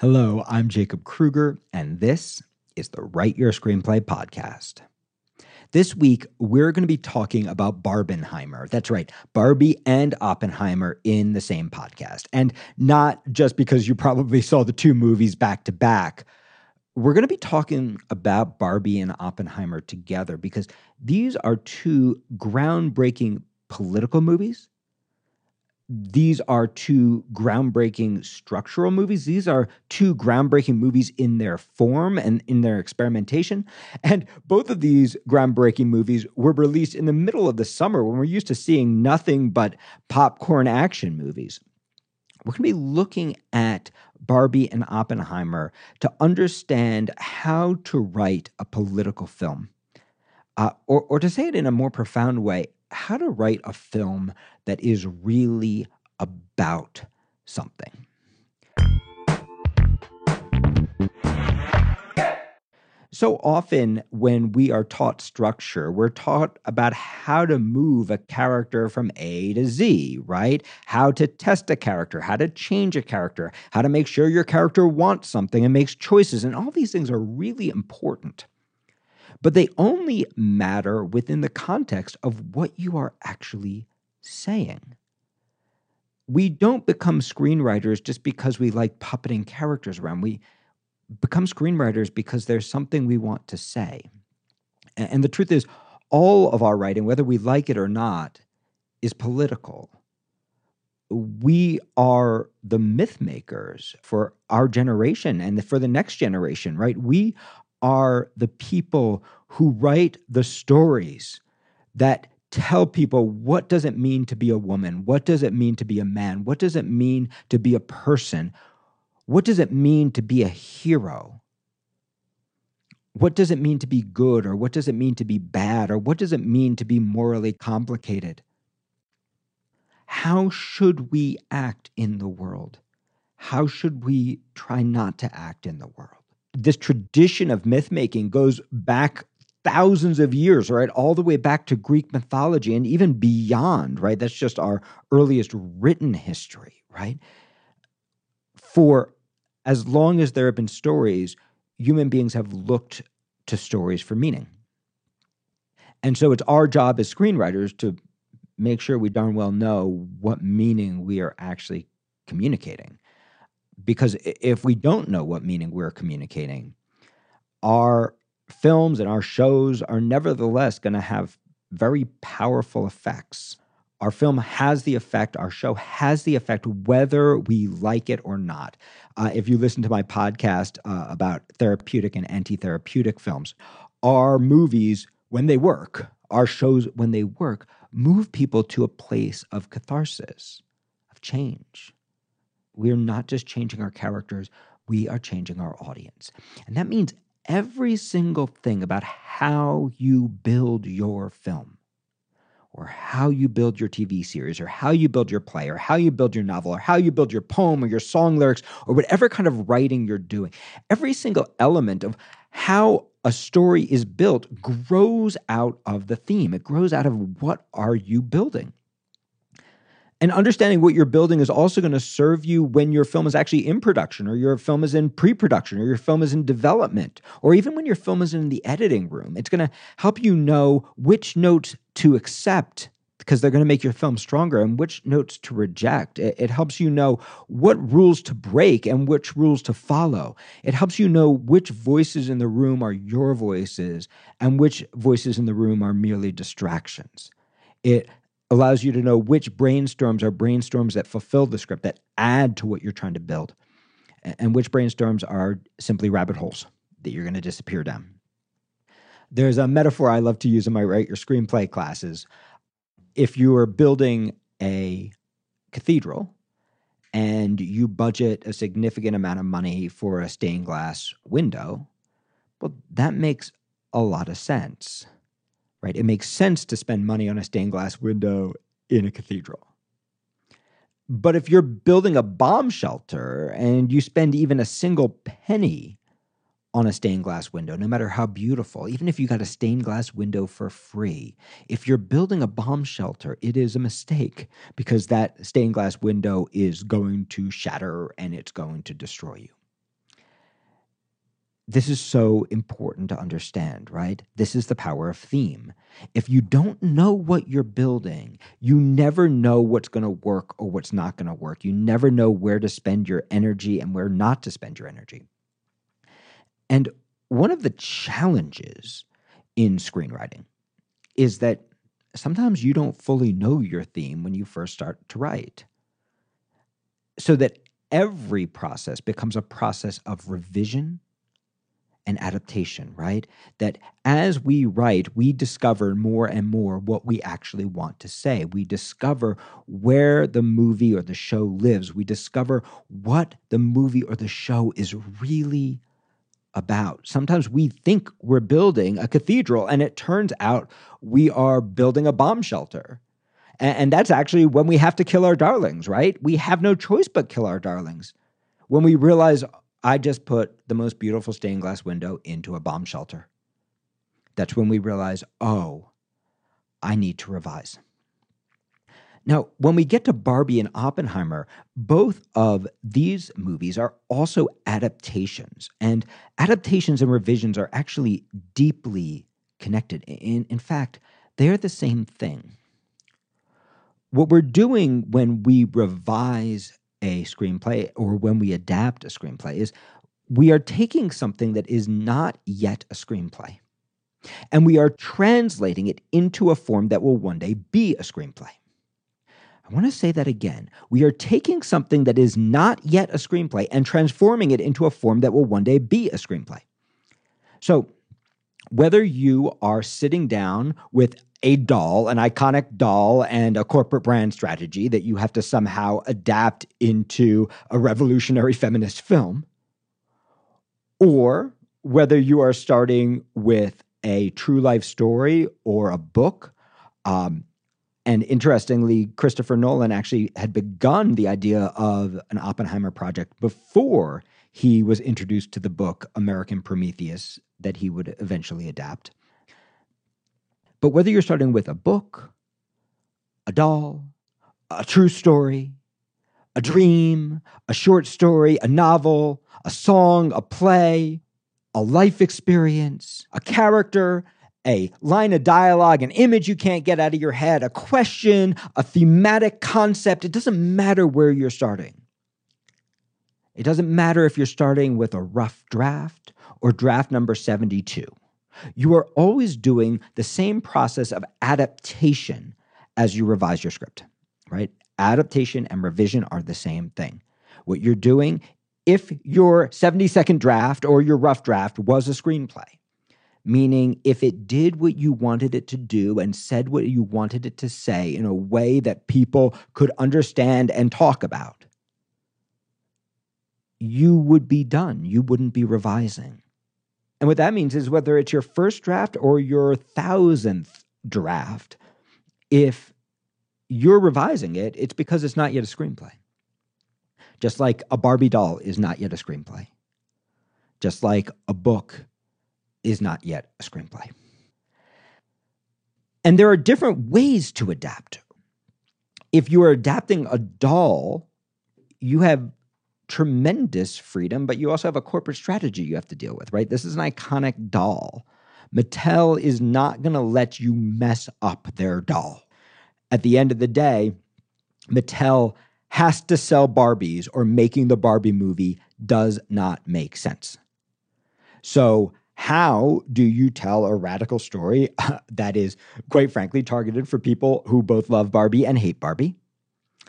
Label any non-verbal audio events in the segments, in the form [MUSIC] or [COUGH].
Hello, I'm Jacob Krueger, and this is the Write Your Screenplay podcast. This week, we're going to be talking about Barbenheimer. That's right, Barbie and Oppenheimer in the same podcast. And not just because you probably saw the two movies back to back. We're going to be talking about Barbie and Oppenheimer together because these are two groundbreaking political movies these are two groundbreaking structural movies. These are two groundbreaking movies in their form and in their experimentation. And both of these groundbreaking movies were released in the middle of the summer when we're used to seeing nothing but popcorn action movies. We're going to be looking at Barbie and Oppenheimer to understand how to write a political film. Uh, or, or to say it in a more profound way, how to write a film that is really about something. So often, when we are taught structure, we're taught about how to move a character from A to Z, right? How to test a character, how to change a character, how to make sure your character wants something and makes choices. And all these things are really important but they only matter within the context of what you are actually saying. We don't become screenwriters just because we like puppeting characters around. We become screenwriters because there's something we want to say. And the truth is, all of our writing, whether we like it or not, is political. We are the myth makers for our generation and for the next generation, right? We are the people who write the stories that tell people what does it mean to be a woman? What does it mean to be a man? What does it mean to be a person? What does it mean to be a hero? What does it mean to be good or what does it mean to be bad or what does it mean to be morally complicated? How should we act in the world? How should we try not to act in the world? This tradition of myth making goes back thousands of years, right? All the way back to Greek mythology and even beyond, right? That's just our earliest written history, right? For as long as there have been stories, human beings have looked to stories for meaning. And so it's our job as screenwriters to make sure we darn well know what meaning we are actually communicating because if we don't know what meaning we're communicating, our films and our shows are nevertheless going to have very powerful effects. Our film has the effect, our show has the effect, whether we like it or not. Uh, if you listen to my podcast uh, about therapeutic and anti therapeutic films, our movies, when they work, our shows, when they work, move people to a place of catharsis, of change. We're not just changing our characters, we are changing our audience. And that means every single thing about how you build your film or how you build your TV series, or how you build your play, or how you build your novel, or how you build your poem, or your song lyrics, or whatever kind of writing you're doing, every single element of how a story is built grows out of the theme. It grows out of what are you building? And understanding what you're building is also going to serve you when your film is actually in production, or your film is in pre production, or your film is in development, or even when your film is in the editing room. It's going to help you know which notes to accept because they're going to make your film stronger and which notes to reject. It, it, helps you know what rules to break and which rules to follow. It helps you know which voices in the room are your voices and which voices in the room are merely distractions. It allows you to know which brainstorms are brainstorms that fulfill the script, that add to what you're trying to build, and which brainstorms are simply rabbit holes that you're going to disappear down. There's a metaphor I love to use in my write your screenplay classes. If you are building a cathedral and you budget a significant amount of money for a stained glass window, well, that makes a lot of sense right? It makes sense to spend money on a stained glass window in a cathedral. But if you're building a bomb shelter and you spend even a single penny on a stained glass window, no matter how beautiful, even if you got a stained glass window for free, if you're building a bomb shelter, it is a mistake because that stained glass window is going to shatter and it's going to destroy you. This is so important to understand, right? This is the power of theme. If you don't know what you're building, you never know what's going to work or what's not going to work. You never know where to spend your energy and where not to spend your energy. And one of the challenges in screenwriting is that sometimes you don't fully know your theme when you first start to write. So that every process becomes a process of revision and adaptation, right? That as we write, we discover more and more what we actually want to say. We discover where the movie or the show lives. We discover what the movie or the show is really about. Sometimes we think we're building a cathedral, and it turns out we are building a bomb shelter. And, that's actually when we have to kill our darlings, right? We have no choice but kill our darlings. When we realize, I just put the most beautiful stained glass window into a bomb shelter. That's when we realize, oh, I need to revise. Now, when we get to Barbie and Oppenheimer, both of these movies are also adaptations, and adaptations and revisions are actually deeply connected. In, in fact, they're the same thing. What we're doing when we revise a screenplay or when we adapt a screenplay is we are taking something that is not yet a screenplay and we are translating it into a form that will one day be a screenplay. I want to say that again. We are taking something that is not yet a screenplay and transforming it into a form that will one day be a screenplay. So, whether you are sitting down with a doll, an iconic doll, and a corporate brand strategy that you have to somehow adapt into a revolutionary feminist film, or whether you are starting with a true life story or a book. Um, and interestingly, Christopher Nolan actually had begun the idea of an Oppenheimer project before he was introduced to the book American Prometheus that he would eventually adapt. But whether you're starting with a book, a doll, a true story, a dream, a short story, a novel, a song, a play, a life experience, a character, a line of dialogue, an image you can't get out of your head, a question, a thematic concept, it doesn't matter where you're starting. It doesn't matter if you're starting with a rough draft or draft number 72. You are always doing the same process of adaptation as you revise your script, right? Adaptation and revision are the same thing. What you're doing, if your 70 second draft or your rough draft was a screenplay, meaning if it did what you wanted it to do and said what you wanted it to say in a way that people could understand and talk about, you would be done. You wouldn't be revising. And what that means is whether it's your first draft or your thousandth draft, if you're revising it, it's because it's not yet a screenplay. Just like a Barbie doll is not yet a screenplay. Just like a book is not yet a screenplay. And there are different ways to adapt. If you are adapting a doll, you have tremendous freedom, but you also have a corporate strategy you have to deal with, right? This is an iconic doll. Mattel is not going to let you mess up their doll. At the end of the day, Mattel has to sell Barbies or making the Barbie movie does not make sense. So, how do you tell a radical story [LAUGHS] that is, quite frankly, targeted for people who both love Barbie and hate Barbie?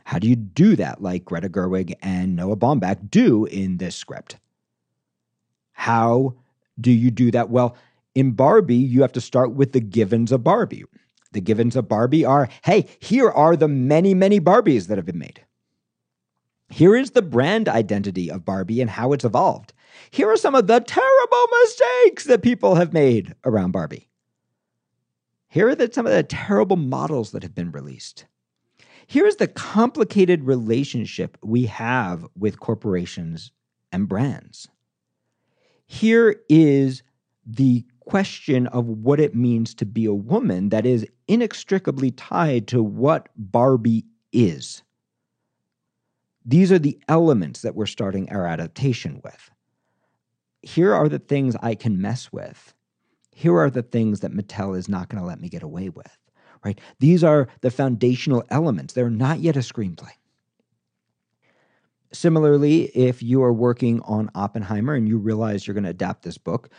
How do you do that like Greta Gerwig and Noah Baumbach do in this script? How do you do that? Well, in Barbie, you have to start with the givens of Barbie. The givens of Barbie are hey, here are the many, many Barbies that have been made. Here is the brand identity of Barbie and how it's evolved. Here are some of the terrible mistakes that people have made around Barbie. Here are the, some of the terrible models that have been released. Here's the complicated relationship we have with corporations and brands. Here is the question of what it means to be a woman that is inextricably tied to what Barbie is. These are the elements that we're starting our adaptation with. here are the things I can mess with. Here are the things that Mattel is not going to let me get away with, right? These are the foundational elements. They're not yet a screenplay. Similarly, if you are working on Oppenheimer and you realize you're going to adapt this book,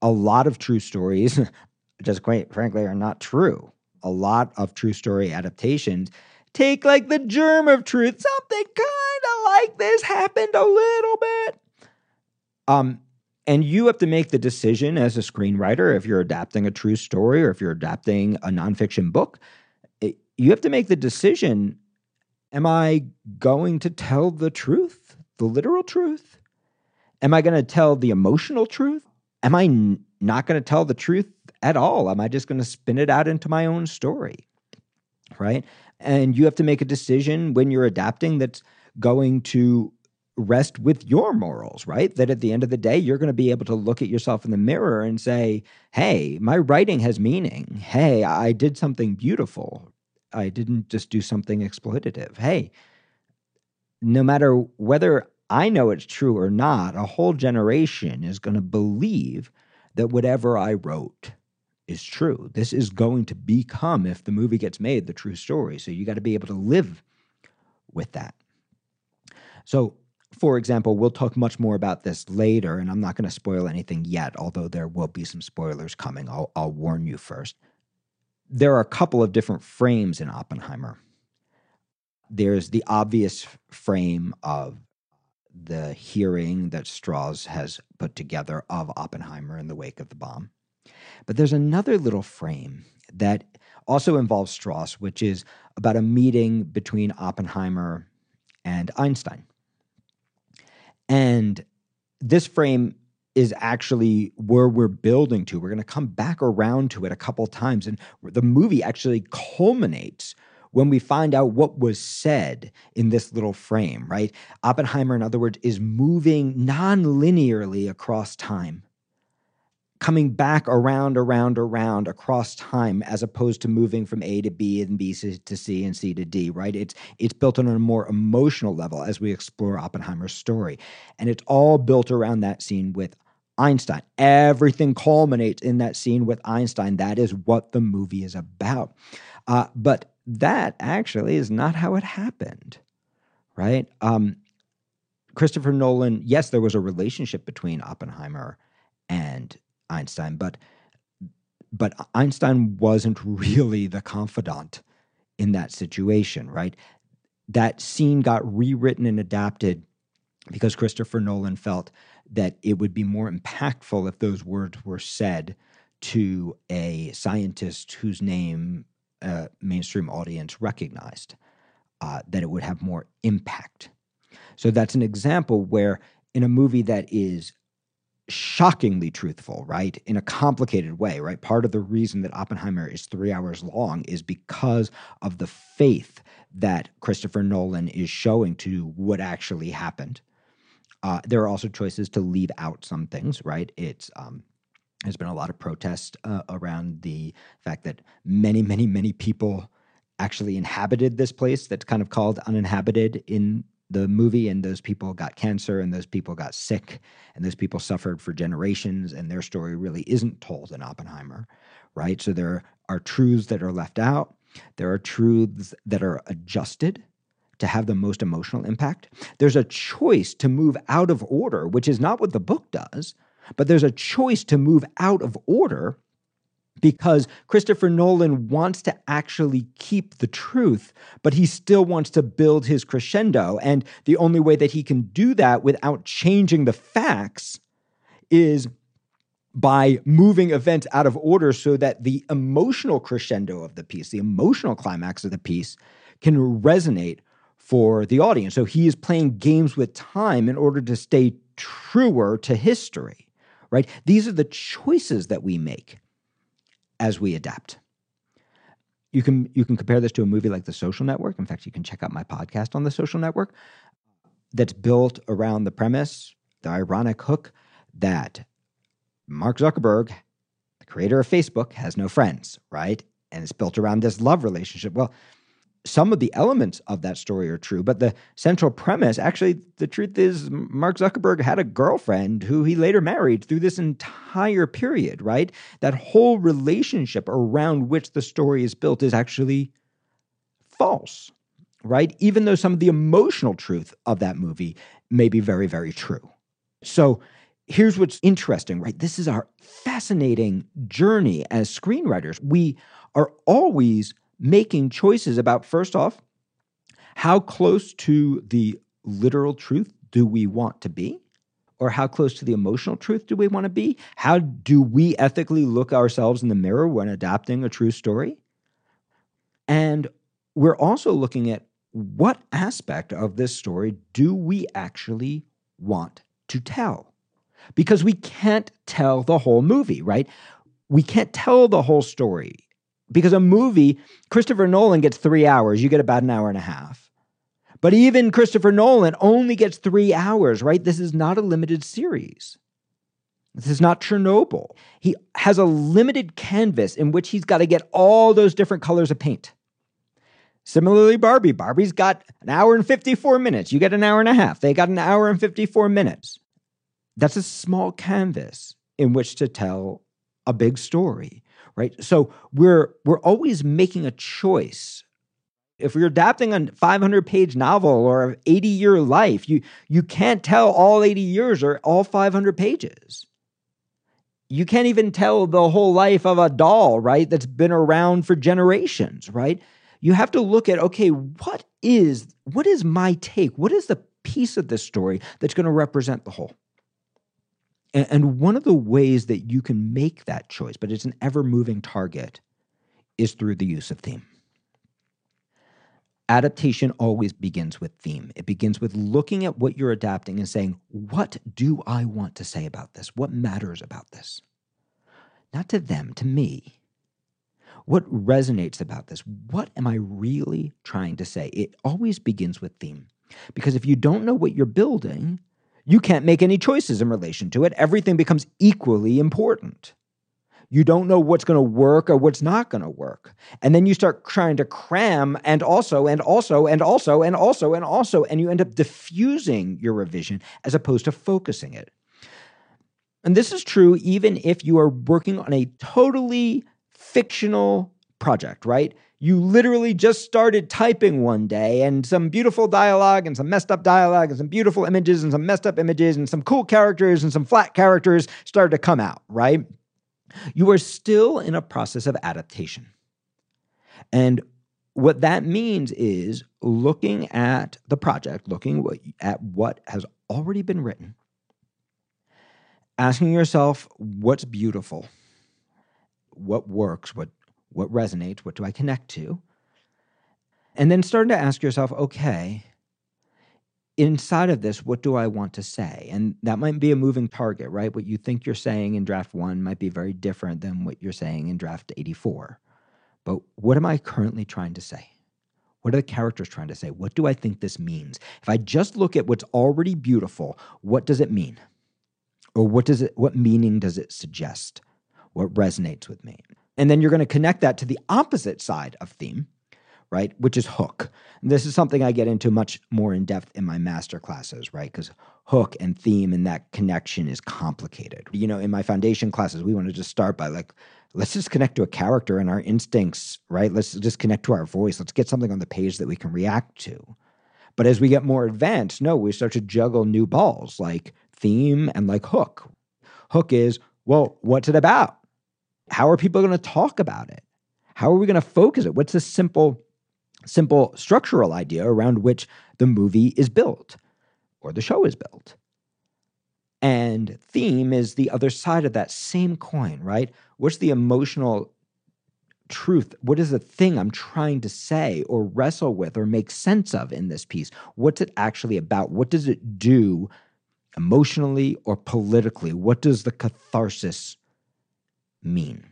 a lot of true stories, [LAUGHS] just quite frankly, are not true. A lot of true story adaptations take like the germ of truth. Something kind of like this happened a little bit. Um, and you have to make the decision as a screenwriter if you're adapting a true story or if you're adapting a nonfiction book. It, you have to make the decision Am I going to tell the truth, the literal truth? Am I going to tell the emotional truth? Am I n- not going to tell the truth at all? Am I just going to spin it out into my own story? Right? And you have to make a decision when you're adapting that's going to rest with your morals, right? That at the end of the day, you're going to be able to look at yourself in the mirror and say, hey, my writing has meaning. Hey, I did something beautiful, I didn't just do something exploitative. Hey, no matter whether I know it's true or not, a whole generation is going to believe that whatever I wrote is true. This is going to become, if the movie gets made, the true story. So you got to be able to live with that. So, for example, we'll talk much more about this later, and I'm not going to spoil anything yet, although there will be some spoilers coming. I'll, I'll warn you first there are a couple of different frames in Oppenheimer. There's the obvious frame of the hearing that Strauss has put together of Oppenheimer in the wake of the bomb. But there's another little frame that also involves Strauss, which is about a meeting between Oppenheimer and Einstein. And this frame is actually where we're building to. We're going to come back around to it a couple times. And the movie actually culminates when we find out what was said in this little frame, right? Oppenheimer, in other words, is moving non linearly across time coming back around, around, around across time, as opposed to moving from A to B and B to C and C to D, right? It's it's built on a more emotional level as we explore Oppenheimer's story. And it's all built around that scene with Einstein. Everything culminates in that scene with Einstein. That is what the movie is about. Uh, but that actually is not how it happened, right? Um, Christopher Nolan, yes, there was a relationship between Oppenheimer and Einstein, but but Einstein wasn't really the confidant in that situation, right? That scene got rewritten and adapted because Christopher Nolan felt that it would be more impactful if those words were said to a scientist whose name a mainstream audience recognized, uh, that it would have more impact. So that's an example where in a movie that is shockingly truthful, right? In a complicated way, right? Part of the reason that Oppenheimer is three hours long is because of the faith that Christopher Nolan is showing to what actually happened. Uh, there are also choices to leave out some things, right? It's um, there's been a lot of protest uh, around the fact that many, many, many people actually inhabited this place that's kind of called uninhabited in the movie and those people got cancer and those people got sick and those people suffered for generations and their story really isn't told in Oppenheimer, right? So there are truths that are left out, there are truths that are adjusted to have the most emotional impact. There's a choice to move out of order, which is not what the book does, but there's a choice to move out of order because Christopher Nolan wants to actually keep the truth, but he still wants to build his crescendo. And the only way that he can do that without changing the facts is by moving events out of order so that the emotional crescendo of the piece, the emotional climax of the piece, can resonate for the audience. So he is playing games with time in order to stay truer to history, right? These are the choices that we make as we adapt. You can you can compare this to a movie like The Social Network. In fact, you can check out my podcast on The Social Network that's built around the premise, the ironic hook that Mark Zuckerberg, the creator of Facebook, has no friends, right? And it's built around this love relationship. Well, some of the elements of that story are true, but the central premise actually, the truth is, Mark Zuckerberg had a girlfriend who he later married through this entire period, right? That whole relationship around which the story is built is actually false, right? Even though some of the emotional truth of that movie may be very, very true. So here's what's interesting, right? This is our fascinating journey as screenwriters. We are always making choices about, first off, how close to the literal truth do we want to be? Or how close to the emotional truth do we want to be? How do we ethically look ourselves in the mirror when adapting a true story? And we're also looking at what aspect of this story do we actually want to tell? Because we can't tell the whole movie, right? We can't tell the whole story because a movie, Christopher Nolan gets three hours, you get about an hour and a half. But even Christopher Nolan only gets three hours, right? This is not a limited series. This is not Chernobyl. He has a limited canvas in which he's got to get all those different colors of paint. Similarly, Barbie. Barbie's got an hour and 54 minutes. You get an hour and a half. They got an hour and 54 minutes. That's a small canvas in which to tell a big story right? So we're we're always making a choice. If you're adapting a 500 page novel or an 80 year life, you you can't tell all 80 years or all 500 pages. You can't even tell the whole life of a doll, right? That's been around for generations, right? You have to look at okay, what is what is my take? What is the piece of this story that's going to represent the whole? And, one of the ways that you can make that choice, but it's an ever moving target, is through the use of theme. Adaptation always begins with theme. It begins with looking at what you're adapting and saying, What do I want to say about this? What matters about this? Not to them, to me. What resonates about this? What am I really trying to say? It always begins with theme. Because if you don't know what you're building, you can't make any choices in relation to it. Everything becomes equally important. You don't know what's going to work or what's not going to work. And then you start trying to cram and also, and also, and also, and also, and also, and you end up diffusing your revision as opposed to focusing it. And this is true even if you are working on a totally fictional project, right? You literally just started typing one day and some beautiful dialogue and some messed up dialogue and some beautiful images and some messed up images and some cool characters and some flat characters started to come out, right? You are still in a process of adaptation. And what that means is looking at the project, looking at what has already been written, asking yourself what's beautiful, what works, what what resonates, what do I connect to? And then starting to ask yourself, okay, inside of this, what do I want to say? And that might be a moving target, right? What you think you're saying in draft one might be very different than what you're saying in draft 84. But what am I currently trying to say? What are the characters trying to say? What do I think this means? If I just look at what's already beautiful, what does it mean? Or what does it what meaning does it suggest? What resonates with me? And then you're going to connect that to the opposite side of theme, right? Which is hook. And this is something I get into much more in depth in my master classes, right? Because hook and theme and that connection is complicated. You know, in my foundation classes, we want to just start by like, let's just connect to a character and our instincts, right? Let's just connect to our voice. Let's get something on the page that we can react to. But as we get more advanced, no, we start to juggle new balls like theme and like hook. Hook is, well, what's it about? How are people going to talk about it? How are we going to focus it? What's the simple, simple structural idea around which the movie is built or the show is built? And theme is the other side of that same coin, right? What's the emotional truth? What is the thing I'm trying to say or wrestle with or make sense of in this piece? What's it actually about? What does it do emotionally or politically? What does the catharsis mean?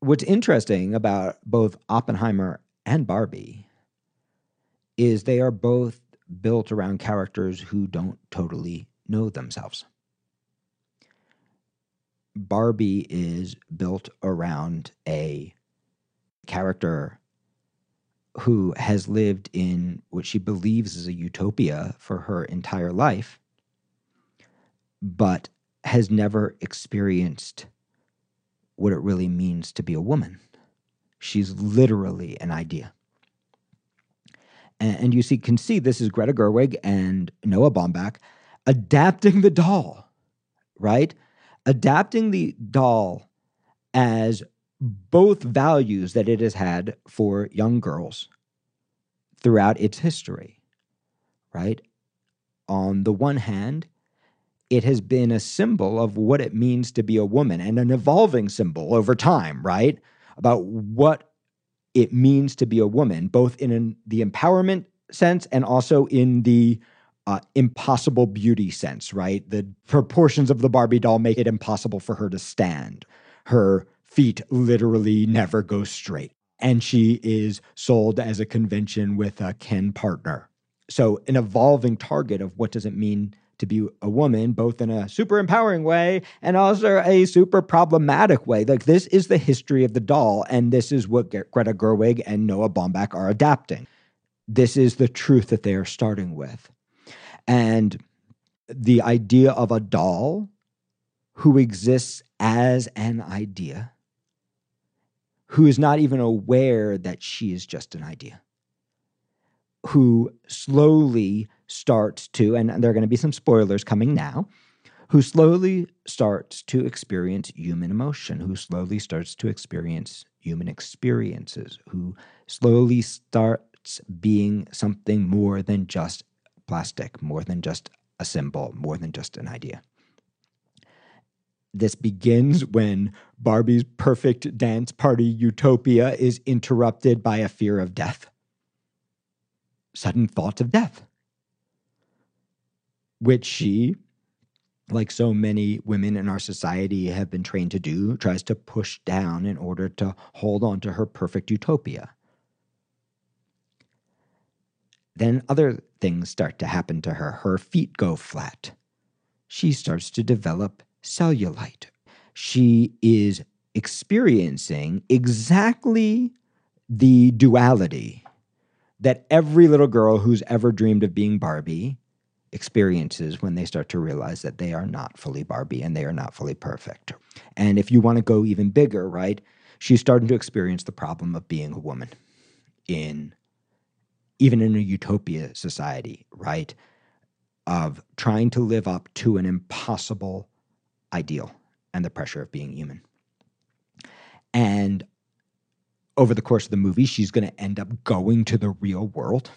What's interesting about both Oppenheimer and Barbie is they are both built around characters who don't totally know themselves. Barbie is built around a character who has lived in what she believes is a utopia for her entire life, but has never experienced what it really means to be a woman. She's literally an idea. And, and you see, can see this is Greta Gerwig and Noah Baumbach adapting the doll, right? Adapting the doll as both values that it has had for young girls throughout its history, right? On the one hand, it has been a symbol of what it means to be a woman and an evolving symbol over time, right? About what it means to be a woman, both in an, the empowerment sense and also in the uh, impossible beauty sense, right? The proportions of the Barbie doll make it impossible for her to stand. Her feet literally never go straight. And she is sold as a convention with a Ken partner. So, an evolving target of what does it mean to be a woman, both in a super empowering way and also a super problematic way. Like, this is the history of the doll, and this is what Greta Gerwig and Noah Baumbach are adapting. This is the truth that they are starting with. And the idea of a doll who exists as an idea, who is not even aware that she is just an idea, who slowly starts to, and there are going to be some spoilers coming now, who slowly starts to experience human emotion, who slowly starts to experience human experiences, who slowly starts being something more than just plastic, more than just a symbol, more than just an idea. This begins when Barbie's perfect dance party utopia is interrupted by a fear of death. Sudden thoughts of death, which she, like so many women in our society have been trained to do, tries to push down in order to hold on to her perfect utopia. Then other things start to happen to her. Her feet go flat. She starts to develop cellulite. She is experiencing exactly the duality that every little girl who's ever dreamed of being Barbie experiences when they start to realize that they are not fully Barbie and they are not fully perfect. And if you want to go even bigger, right, she's starting to experience the problem of being a woman in even in a utopia society, right? Of trying to live up to an impossible ideal and the pressure of being human. And over the course of the movie, she's going to end up going to the real world.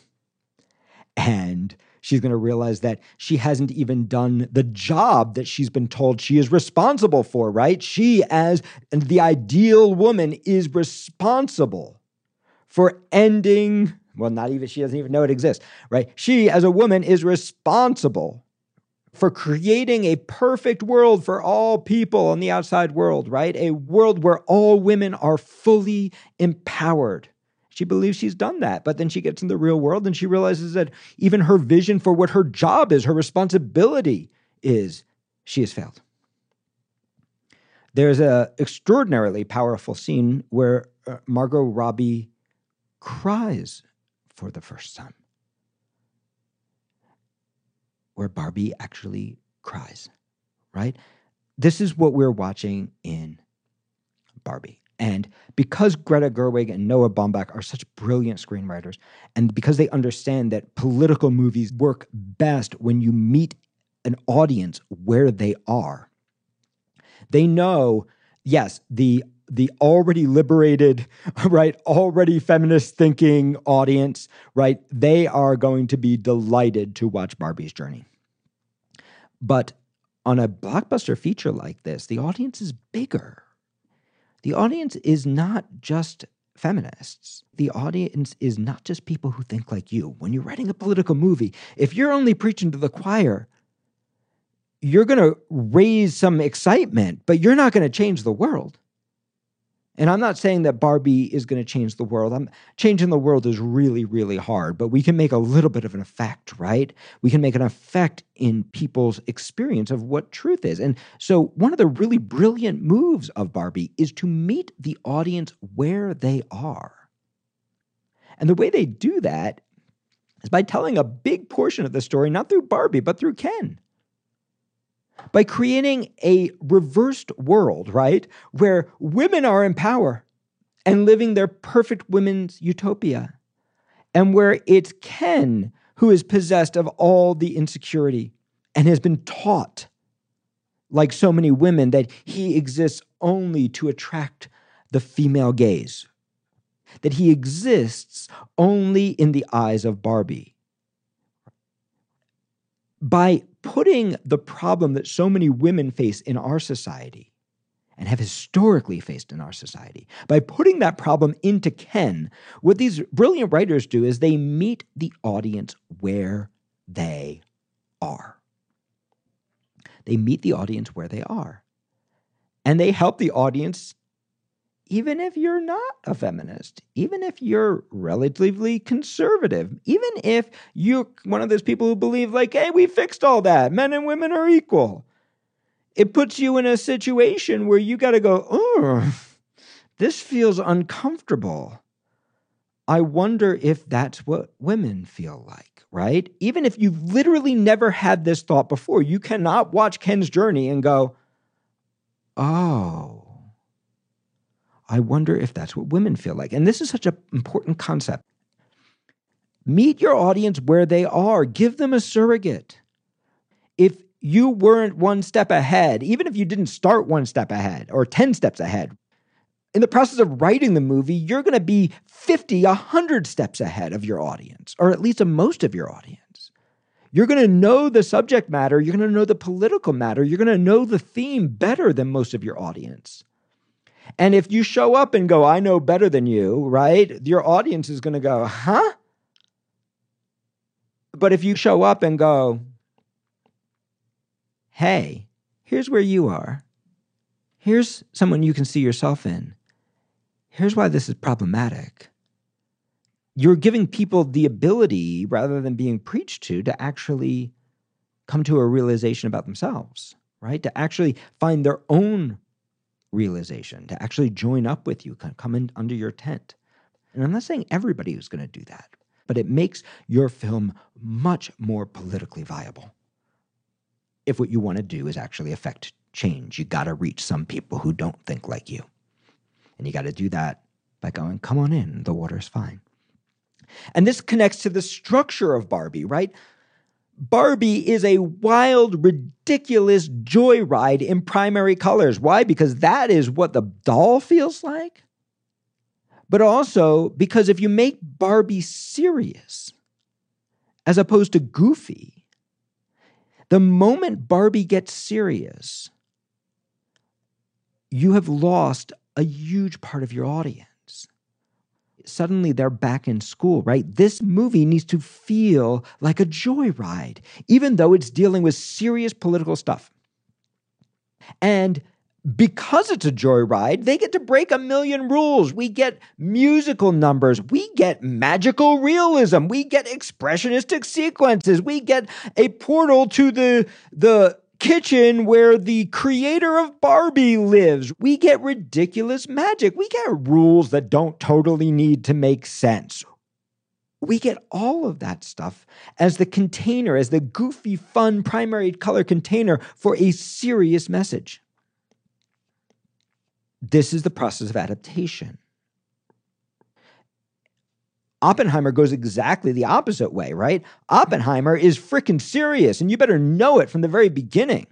And she's going to realize that she hasn't even done the job that she's been told she is responsible for, right? She, as the ideal woman, is responsible for ending well, not even, she doesn't even know it exists, right? She, as a woman, is responsible for creating a perfect world for all people in the outside world, right? A world where all women are fully empowered. She believes she's done that, but then she gets in the real world and she realizes that even her vision for what her job is, her responsibility is, she has failed. There's an extraordinarily powerful scene where uh, Margot Robbie cries for the first time, where Barbie actually cries, right? This is what we're watching in Barbie. And because Greta Gerwig and Noah Baumbach are such brilliant screenwriters, and because they understand that political movies work best when you meet an audience where they are, they know, yes, the the already liberated, [LAUGHS] right, already feminist thinking audience, right, they are going to be delighted to watch Barbie's journey. But on a blockbuster feature like this, the audience is bigger. The audience is not just feminists. The audience is not just people who think like you. When you're writing a political movie, if you're only preaching to the choir, you're going to raise some excitement, but you're not going to change the world. And I'm not saying that Barbie is going to change the world. I'm changing the world is really, really hard, but we can make a little bit of an effect, right? We can make an effect in people's experience of what truth is. And so one of the really brilliant moves of Barbie is to meet the audience where they are. And the way they do that is by telling a big portion of the story, not through Barbie, but through Ken by creating a reversed world, right? Where women are in power and living their perfect women's utopia, and where it's Ken who is possessed of all the insecurity and has been taught, like so many women, that he exists only to attract the female gaze, that he exists only in the eyes of Barbie. By putting the problem that so many women face in our society and have historically faced in our society, by putting that problem into Ken, what these brilliant writers do is they meet the audience where they are. They meet the audience where they are. And they help the audience even if you're not a feminist, even if you're relatively conservative, even if you're one of those people who believe, like, hey, we fixed all that, men and women are equal, it puts you in a situation where you got to go, oh, this feels uncomfortable. I wonder if that's what women feel like, right? Even if you've literally never had this thought before, you cannot watch Ken's journey and go, oh, I wonder if that's what women feel like. And this is such an important concept. Meet your audience where they are, give them a surrogate. If you weren't one step ahead, even if you didn't start one step ahead or 10 steps ahead, in the process of writing the movie, you're going to be 50, 100 steps ahead of your audience, or at least of most of your audience. You're going to know the subject matter, you're going to know the political matter, you're going to know the theme better than most of your audience. And if you show up and go, I know better than you, right? Your audience is going to go, huh? But if you show up and go, hey, here's where you are. Here's someone you can see yourself in. Here's why this is problematic. You're giving people the ability, rather than being preached to, to actually come to a realization about themselves, right? To actually find their own realization, to actually join up with you, come in under your tent. And I'm not saying everybody is going to do that, but it makes your film much more politically viable. If what you want to do is actually affect change, you got to reach some people who don't think like you. And you got to do that by going, come on in, the water's fine. And this connects to the structure of Barbie, right? Barbie is a wild, ridiculous joyride in primary colors. Why? Because that is what the doll feels like. But also because if you make Barbie serious as opposed to goofy, the moment Barbie gets serious, you have lost a huge part of your audience suddenly they're back in school, right? This movie needs to feel like a joyride, even though it's dealing with serious political stuff. And because it's a joyride, they get to break a million rules. We get musical numbers. We get magical realism. We get expressionistic sequences. We get a portal to the, the kitchen where the creator of Barbie lives. We get ridiculous magic. We get rules that don't totally need to make sense. We get all of that stuff as the container, as the goofy, fun primary color container for a serious message. This is the process of adaptation. Oppenheimer goes exactly the opposite way, right? Oppenheimer is freaking serious, and you better know it from the very beginning.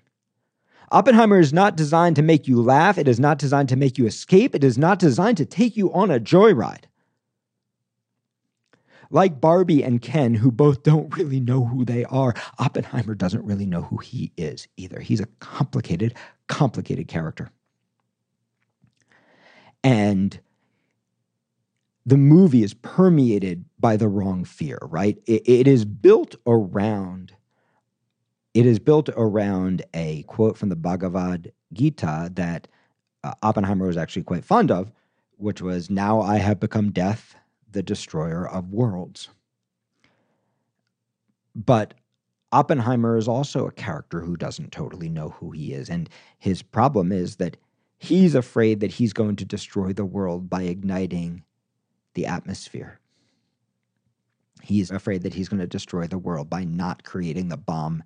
Oppenheimer is not designed to make you laugh. It is not designed to make you escape. It is not designed to take you on a joyride. Like Barbie and Ken, who both don't really know who they are, Oppenheimer doesn't really know who he is either. He's a complicated, complicated character. And the movie is permeated by the wrong fear, right? it, it is built around it is built around a quote from the Bhagavad Gita that uh, Oppenheimer was actually quite fond of. which was Now I have become death, the destroyer of worlds. But Oppenheimer is also a character who doesn't totally know who he is. And his problem is that he's afraid that he's going to destroy the world by igniting the atmosphere. He's afraid that he's going to destroy the world by not creating the bomb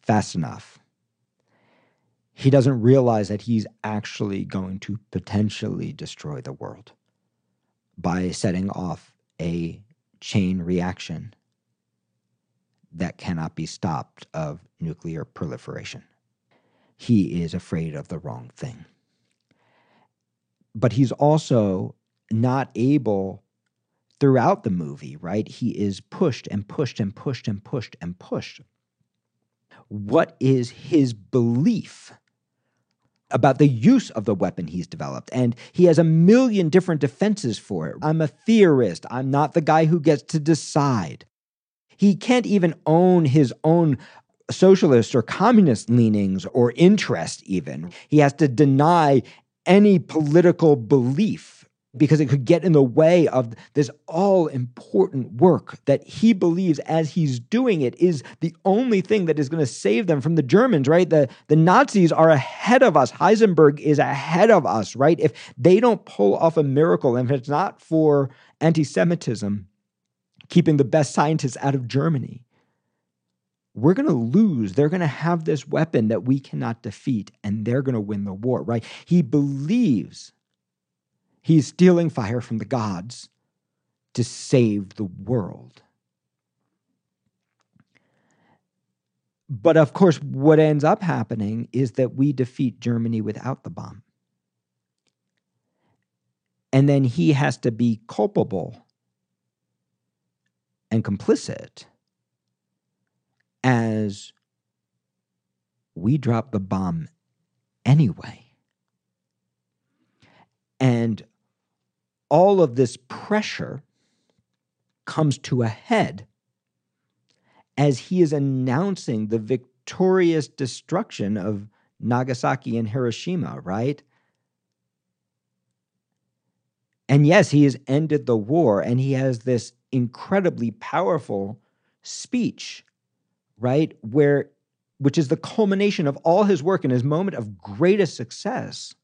fast enough. He doesn't realize that he's actually going to potentially destroy the world by setting off a chain reaction that cannot be stopped of nuclear proliferation. He is afraid of the wrong thing. But he's also not able throughout the movie, right? He is pushed and pushed and pushed and pushed and pushed. What is his belief about the use of the weapon he's developed? And he has a million different defenses for it. I'm a theorist. I'm not the guy who gets to decide. He can't even own his own socialist or communist leanings or interest, even. He has to deny any political belief because it could get in the way of this all important work that he believes as he's doing it is the only thing that is going to save them from the Germans, right? The, the Nazis are ahead of us. Heisenberg is ahead of us, right? If they don't pull off a miracle, and if it's not for anti Semitism, keeping the best scientists out of Germany, we're going to lose. They're going to have this weapon that we cannot defeat, and they're going to win the war, right? He believes He's stealing fire from the gods to save the world. But of course, what ends up happening is that we defeat Germany without the bomb. And then he has to be culpable and complicit as we drop the bomb anyway. And all of this pressure comes to a head as he is announcing the victorious destruction of Nagasaki and Hiroshima, right? And yes, he has ended the war and he has this incredibly powerful speech, right? Where which is the culmination of all his work and his moment of greatest success.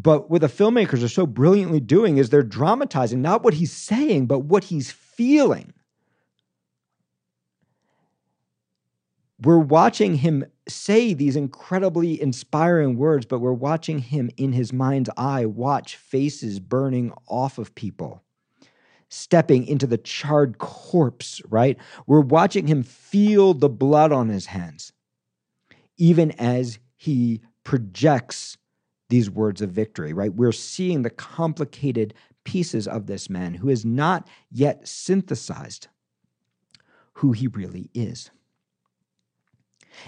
But what the filmmakers are so brilliantly doing is they're dramatizing not what he's saying, but what he's feeling. We're watching him say these incredibly inspiring words, but we're watching him in his mind's eye watch faces burning off of people, stepping into the charred corpse, right? We're watching him feel the blood on his hands, even as he projects these words of victory, right? We're seeing the complicated pieces of this man who has not yet synthesized who he really is.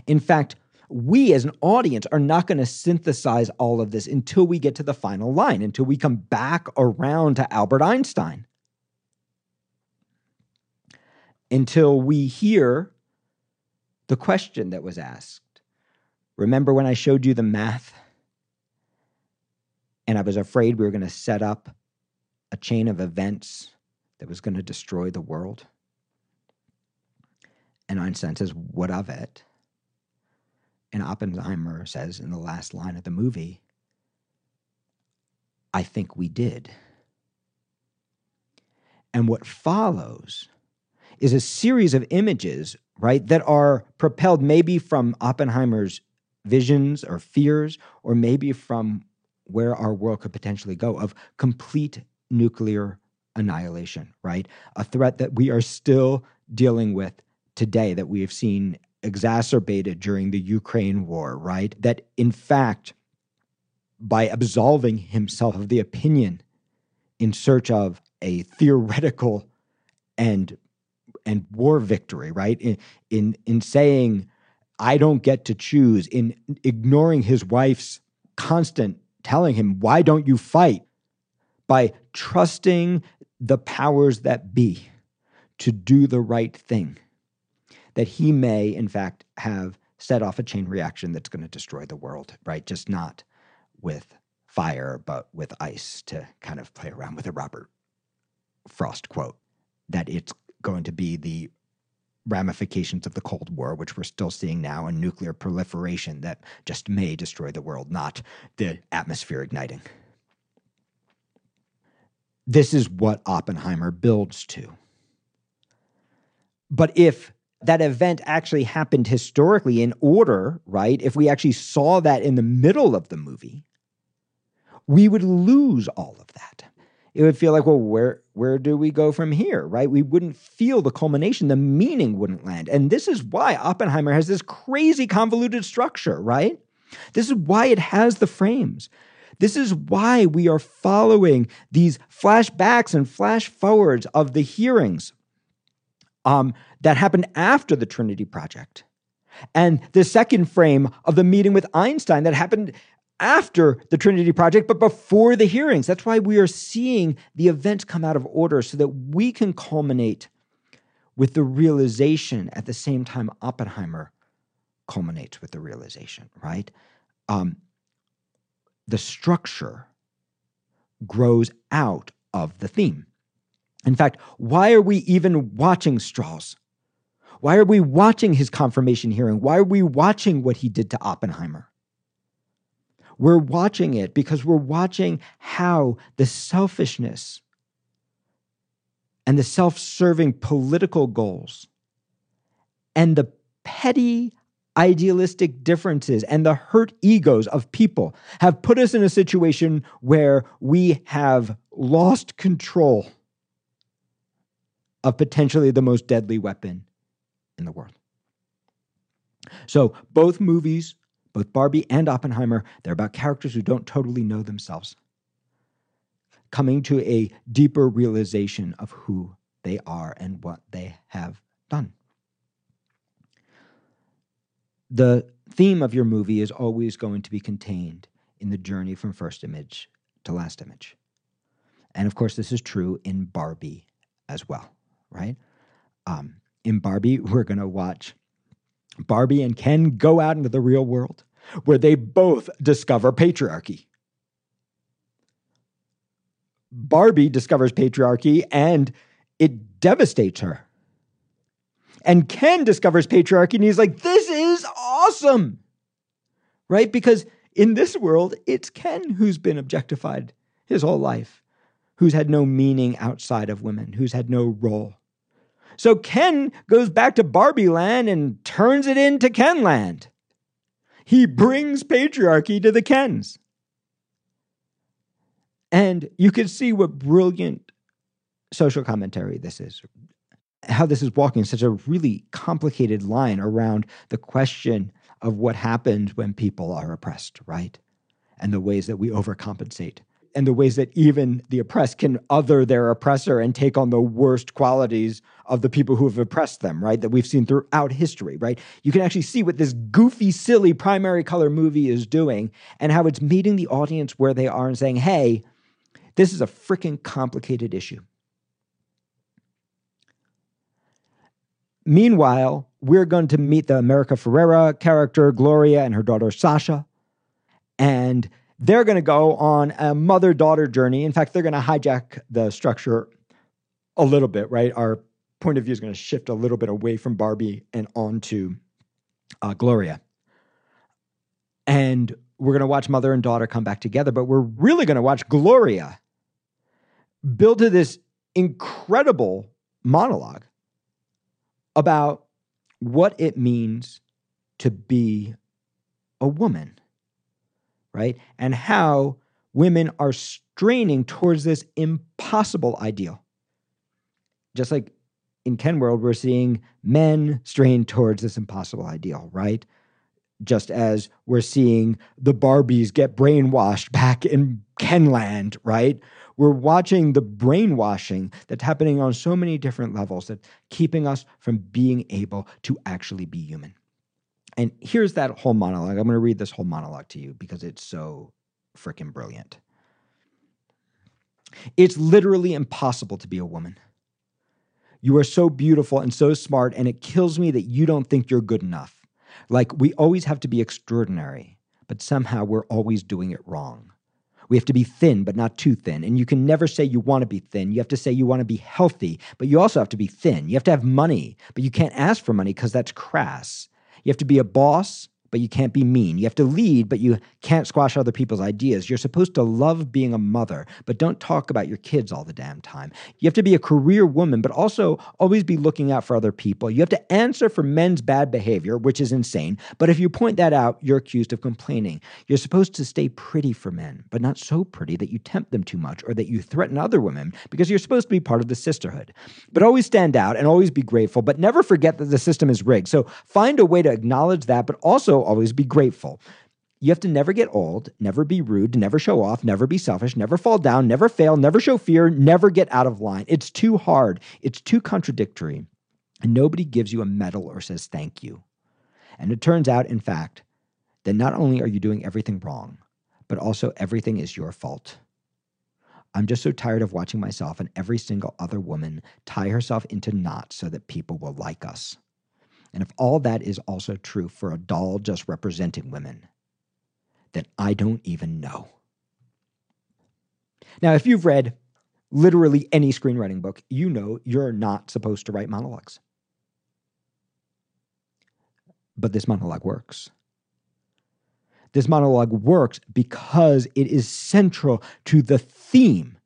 In fact, we as an audience are not going to synthesize all of this until we get to the final line, until we come back around to Albert Einstein. Until we hear the question that was asked. Remember when I showed you the math and I was afraid we were going to set up a chain of events that was going to destroy the world. And Einstein says, What of it? And Oppenheimer says in the last line of the movie, I think we did. And what follows is a series of images, right, that are propelled maybe from Oppenheimer's visions or fears, or maybe from where our world could potentially go of complete nuclear annihilation, right? A threat that we are still dealing with today, that we have seen exacerbated during the Ukraine war, right? That in fact, by absolving himself of the opinion in search of a theoretical and and war victory, right? In in in saying I don't get to choose, in ignoring his wife's constant telling him, Why don't you fight? By trusting the powers that be to do the right thing, that he may, in fact, have set off a chain reaction that's going to destroy the world, right? Just not with fire, but with ice to kind of play around with a Robert Frost quote that it's going to be the ramifications of the Cold War, which we're still seeing now, and nuclear proliferation that just may destroy the world, not the atmosphere igniting. This is what Oppenheimer builds to. But if that event actually happened historically in order, right? If we actually saw that in the middle of the movie, we would lose all of that. It would feel like, well, where where do we go from here, right? We wouldn't feel the culmination, the meaning wouldn't land. And this is why Oppenheimer has this crazy convoluted structure, right? This is why it has the frames. This is why we are following these flashbacks and flash forwards of the hearings um, that happened after the Trinity Project. And the second frame of the meeting with Einstein that happened after the Trinity Project, but before the hearings. That's why we are seeing the events come out of order so that we can culminate with the realization at the same time Oppenheimer culminates with the realization, right? Um, the structure grows out of the theme. In fact, why are we even watching Strauss? Why are we watching his confirmation hearing? Why are we watching what he did to Oppenheimer? We're watching it because we're watching how the selfishness and the self serving political goals and the petty idealistic differences and the hurt egos of people have put us in a situation where we have lost control of potentially the most deadly weapon in the world. So, both movies, both Barbie and Oppenheimer, they're about characters who don't totally know themselves, coming to a deeper realization of who they are and what they have done. The theme of your movie is always going to be contained in the journey from first image to last image. And of course, this is true in Barbie as well right? Um, in Barbie, [LAUGHS] we're going to watch Barbie and Ken go out into the real world where they both discover patriarchy. Barbie discovers patriarchy and it devastates her. And Ken discovers patriarchy and he's like, this is awesome. Right? Because in this world, it's Ken who's been objectified his whole life, who's had no meaning outside of women, who's had no role. So Ken goes back to Barbie Land and turns it into Ken Land. He brings patriarchy to the Kens. And you can see what brilliant social commentary this is. How this is walking such a really complicated line around the question of what happens when people are oppressed, right? And the ways that we overcompensate and the ways that even the oppressed can other their oppressor and take on the worst qualities of the people who have oppressed them, right? That we've seen throughout history, right? You can actually see what this goofy, silly primary color movie is doing and how it's meeting the audience where they are and saying, hey, this is a freaking complicated issue. Meanwhile, we're going to meet the America Ferrera character, Gloria, and her daughter, Sasha. And they're going to go on a mother daughter journey. In fact, they're going to hijack the structure a little bit, right? Our point of view is going to shift a little bit away from Barbie and onto uh, Gloria. And we're going to watch mother and daughter come back together, but we're really going to watch Gloria build to this incredible monologue about what it means to be a woman right? And how women are straining towards this impossible ideal. Just like in Ken World, we're seeing men strain towards this impossible ideal, right? Just as we're seeing the Barbies get brainwashed [LAUGHS] back in Kenland, right? We're watching the brainwashing that's happening on so many different levels that keeping us from being able to actually be human. And here's that whole monologue. I'm going to read this whole monologue to you because it's so freaking brilliant. It's literally impossible to be a woman. You are so beautiful and so smart, and it kills me that you don't think you're good enough. Like, we always have to be extraordinary, but somehow we're always doing it wrong. We have to be thin, but not too thin. And you can never say you want to be thin. You have to say you want to be healthy, but you also have to be thin. You have to have money, but you can't ask for money because that's crass. You have to be a boss, but you can't be mean. You have to lead, but you can't squash other people's ideas. You're supposed to love being a mother, but don't talk about your kids all the damn time. You have to be a career woman, but also always be looking out for other people. You have to answer for men's bad behavior, which is insane. But if you point that out, you're accused of complaining. You're supposed to stay pretty for men, but not so pretty that you tempt them too much or that you threaten other women because you're supposed to be part of the sisterhood. But always stand out and always be grateful, but never forget that the system is rigged. So find a way to acknowledge that, but also always be grateful. You have to never get old, never be rude, never show off, never be selfish, never fall down, never fail, never show fear, never get out of line. It's too hard, it's too contradictory, and nobody gives you a medal or says thank you. And it turns out, in fact, that not only are you doing everything wrong, but also everything is your fault. I'm just so tired of watching myself and every single other woman tie herself into knots so that people will like us. And if all that is also true for a doll just representing women, then I don't even know. Now, if you've read literally any screenwriting book, you know you're not supposed to write monologues. But this monologue works. This monologue works because it is central to the theme.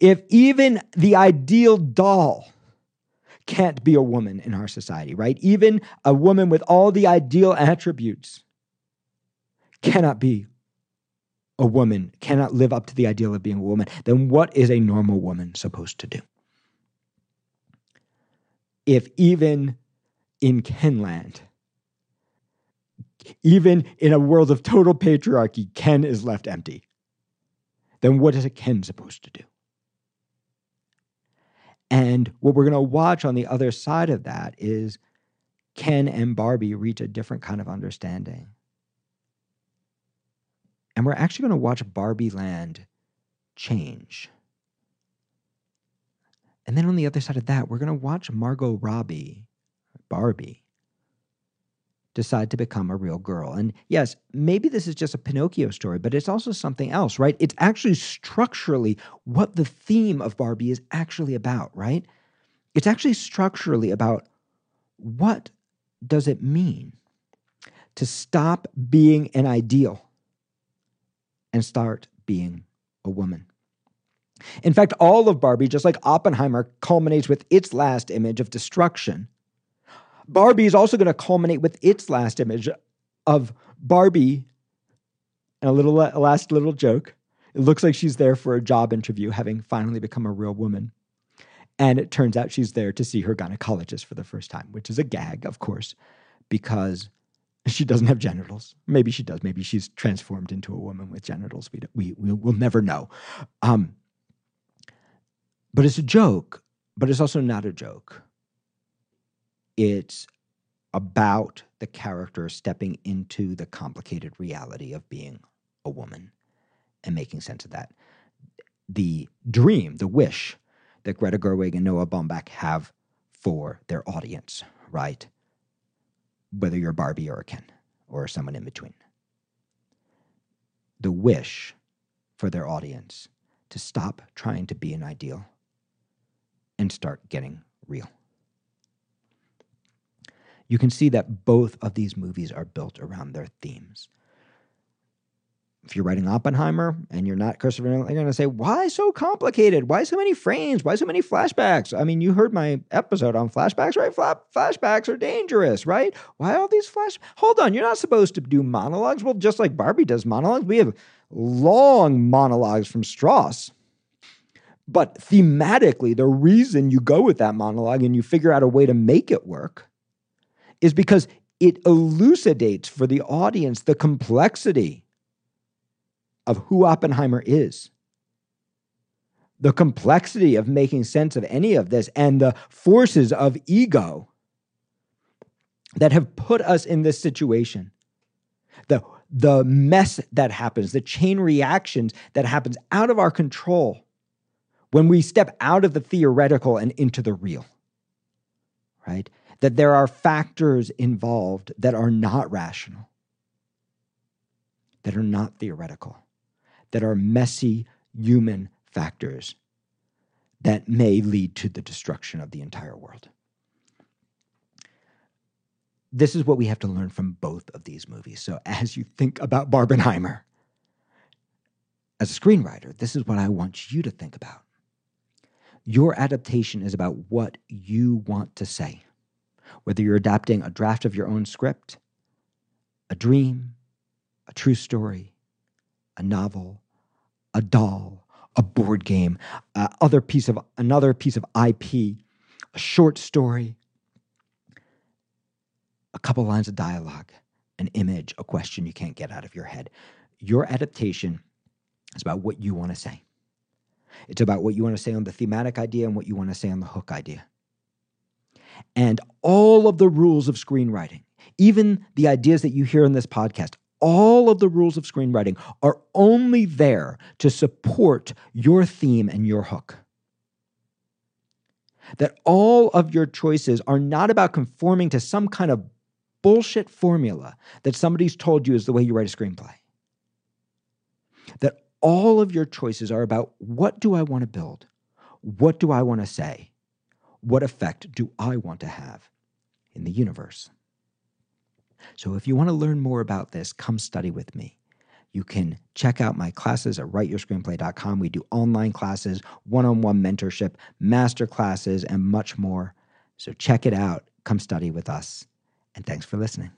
If even the ideal doll can't be a woman in our society, right? Even a woman with all the ideal attributes cannot be a woman, cannot live up to the ideal of being a woman. Then what is a normal woman supposed to do? If even in Kenland, even in a world of total patriarchy, Ken is left empty, then what is a Ken supposed to do? And what we're going to watch on the other side of that is Ken and Barbie reach a different kind of understanding. And we're actually going to watch Barbie Land change. And then on the other side of that, we're going to watch Margot Robbie, Barbie, decide to become a real girl. And yes, maybe this is just a Pinocchio story, but it's also something else, right? It's actually structurally what the theme of Barbie is actually about, right? It's actually structurally about what does it mean to stop being an ideal and start being a woman. In fact, all of Barbie, just like Oppenheimer, culminates with its last image of destruction Barbie is also going to culminate with its last image of Barbie. And a little last little joke. It looks like she's there for a job interview, having finally become a real woman. And it turns out she's there to see her gynecologist for the first time, which is a gag, of course, because she doesn't have genitals. Maybe she does. Maybe she's transformed into a woman with genitals. We, we, we will never know. Um, but it's a joke, but it's also not a joke it's about the character stepping into the complicated reality of being a woman and making sense of that. The dream, the wish that Greta Gerwig and Noah Baumbach have for their audience, right? Whether you're Barbie or a Ken or someone in between. The wish for their audience to stop trying to be an ideal and start getting real you can see that both of these movies are built around their themes. If you're writing Oppenheimer and you're not Christopher Nolan, you're going to say, why so complicated? Why so many frames? Why so many flashbacks? I mean, you heard my episode on flashbacks, right? flashbacks are dangerous, right? Why all these flash? Hold on, you're not supposed to do monologues. Well, just like Barbie does monologues, we have long monologues from Strauss. But thematically, the reason you go with that monologue and you figure out a way to make it work is because it elucidates for the audience the complexity of who Oppenheimer is. The complexity of making sense of any of this and the forces of ego that have put us in this situation. The, the mess that happens, the chain reactions that happens out of our control when we step out of the theoretical and into the real. Right? That there are factors involved that are not rational, that are not theoretical, that are messy human factors that may lead to the destruction of the entire world. This is what we have to learn from both of these movies. So, as you think about Barbenheimer, as a screenwriter, this is what I want you to think about. Your adaptation is about what you want to say. Whether you're adapting a draft of your own script, a dream, a true story, a novel, a doll, a board game, other piece of another piece of IP, a short story, a couple lines of dialogue, an image, a question you can't get out of your head. Your adaptation is about what you want to say. It's about what you want to say on the thematic idea and what you want to say on the hook idea. And all of the rules of screenwriting, even the ideas that you hear in this podcast, all of the rules of screenwriting are only there to support your theme and your hook. That all of your choices are not about conforming to some kind of bullshit formula that somebody's told you is the way you write a screenplay. That all of your choices are about what do I want to build? What do I want to say? What effect do I want to have in the universe? So, if you want to learn more about this, come study with me. You can check out my classes at writeyourscreenplay.com. We do online classes, one on one mentorship, master classes, and much more. So, check it out. Come study with us. And thanks for listening.